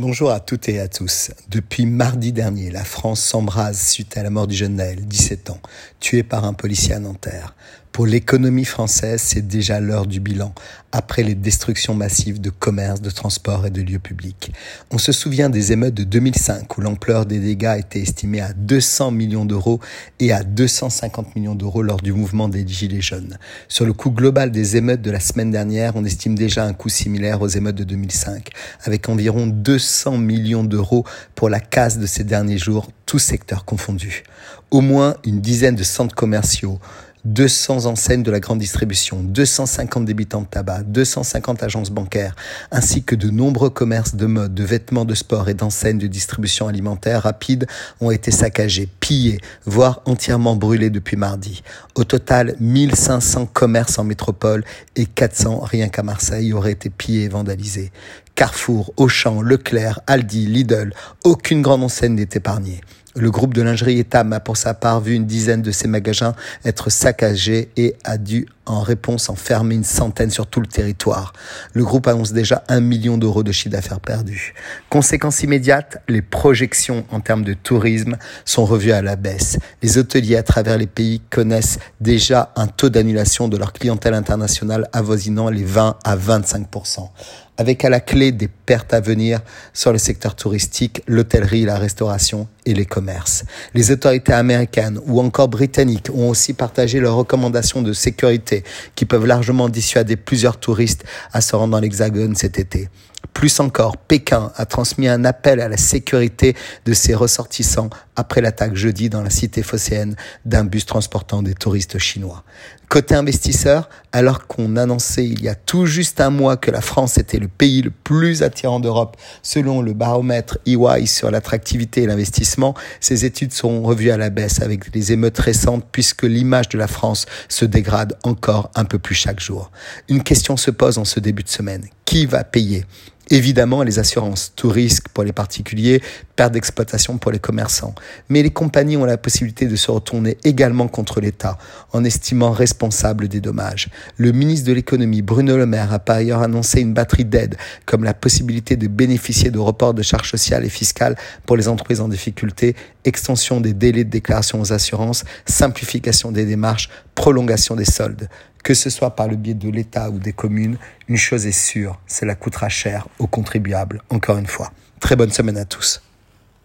Bonjour à toutes et à tous. Depuis mardi dernier, la France s'embrase suite à la mort du jeune Naël, 17 ans, tué par un policier à Nanterre. Pour l'économie française, c'est déjà l'heure du bilan, après les destructions massives de commerces, de transports et de lieux publics. On se souvient des émeutes de 2005, où l'ampleur des dégâts était estimée à 200 millions d'euros et à 250 millions d'euros lors du mouvement des Gilets jaunes. Sur le coût global des émeutes de la semaine dernière, on estime déjà un coût similaire aux émeutes de 2005, avec environ 200 millions d'euros pour la casse de ces derniers jours, tous secteurs confondus. Au moins une dizaine de centres commerciaux, 200 enseignes de la grande distribution, 250 débitants de tabac, 250 agences bancaires, ainsi que de nombreux commerces de mode, de vêtements de sport et d'enseignes de distribution alimentaire rapide ont été saccagés, pillés, voire entièrement brûlés depuis mardi. Au total, 1500 commerces en métropole et 400 rien qu'à Marseille auraient été pillés et vandalisés. Carrefour, Auchan, Leclerc, Aldi, Lidl, aucune grande enseigne n'est épargnée. Le groupe de lingerie Etam a pour sa part vu une dizaine de ses magasins être saccagés et a dû en réponse en fermer une centaine sur tout le territoire. Le groupe annonce déjà un million d'euros de chiffre d'affaires perdu. Conséquence immédiate, les projections en termes de tourisme sont revues à la baisse. Les hôteliers à travers les pays connaissent déjà un taux d'annulation de leur clientèle internationale avoisinant les 20 à 25% avec à la clé des pertes à venir sur le secteur touristique, l'hôtellerie, la restauration et les commerces. Les autorités américaines ou encore britanniques ont aussi partagé leurs recommandations de sécurité qui peuvent largement dissuader plusieurs touristes à se rendre dans l'Hexagone cet été. Plus encore, Pékin a transmis un appel à la sécurité de ses ressortissants après l'attaque jeudi dans la cité phocéenne d'un bus transportant des touristes chinois. Côté investisseurs, alors qu'on annonçait il y a tout juste un mois que la France était le pays le plus attirant d'Europe selon le baromètre EY sur l'attractivité et l'investissement, ces études seront revues à la baisse avec les émeutes récentes puisque l'image de la France se dégrade encore un peu plus chaque jour. Une question se pose en ce début de semaine. Qui va payer Évidemment, les assurances, tout risque pour les particuliers, perte d'exploitation pour les commerçants. Mais les compagnies ont la possibilité de se retourner également contre l'État en estimant responsable des dommages. Le ministre de l'économie, Bruno Le Maire, a par ailleurs annoncé une batterie d'aides comme la possibilité de bénéficier de reports de charges sociales et fiscales pour les entreprises en difficulté, extension des délais de déclaration aux assurances, simplification des démarches, prolongation des soldes. Que ce soit par le biais de l'État ou des communes, une chose est sûre, cela coûtera cher aux contribuables, encore une fois. Très bonne semaine à tous.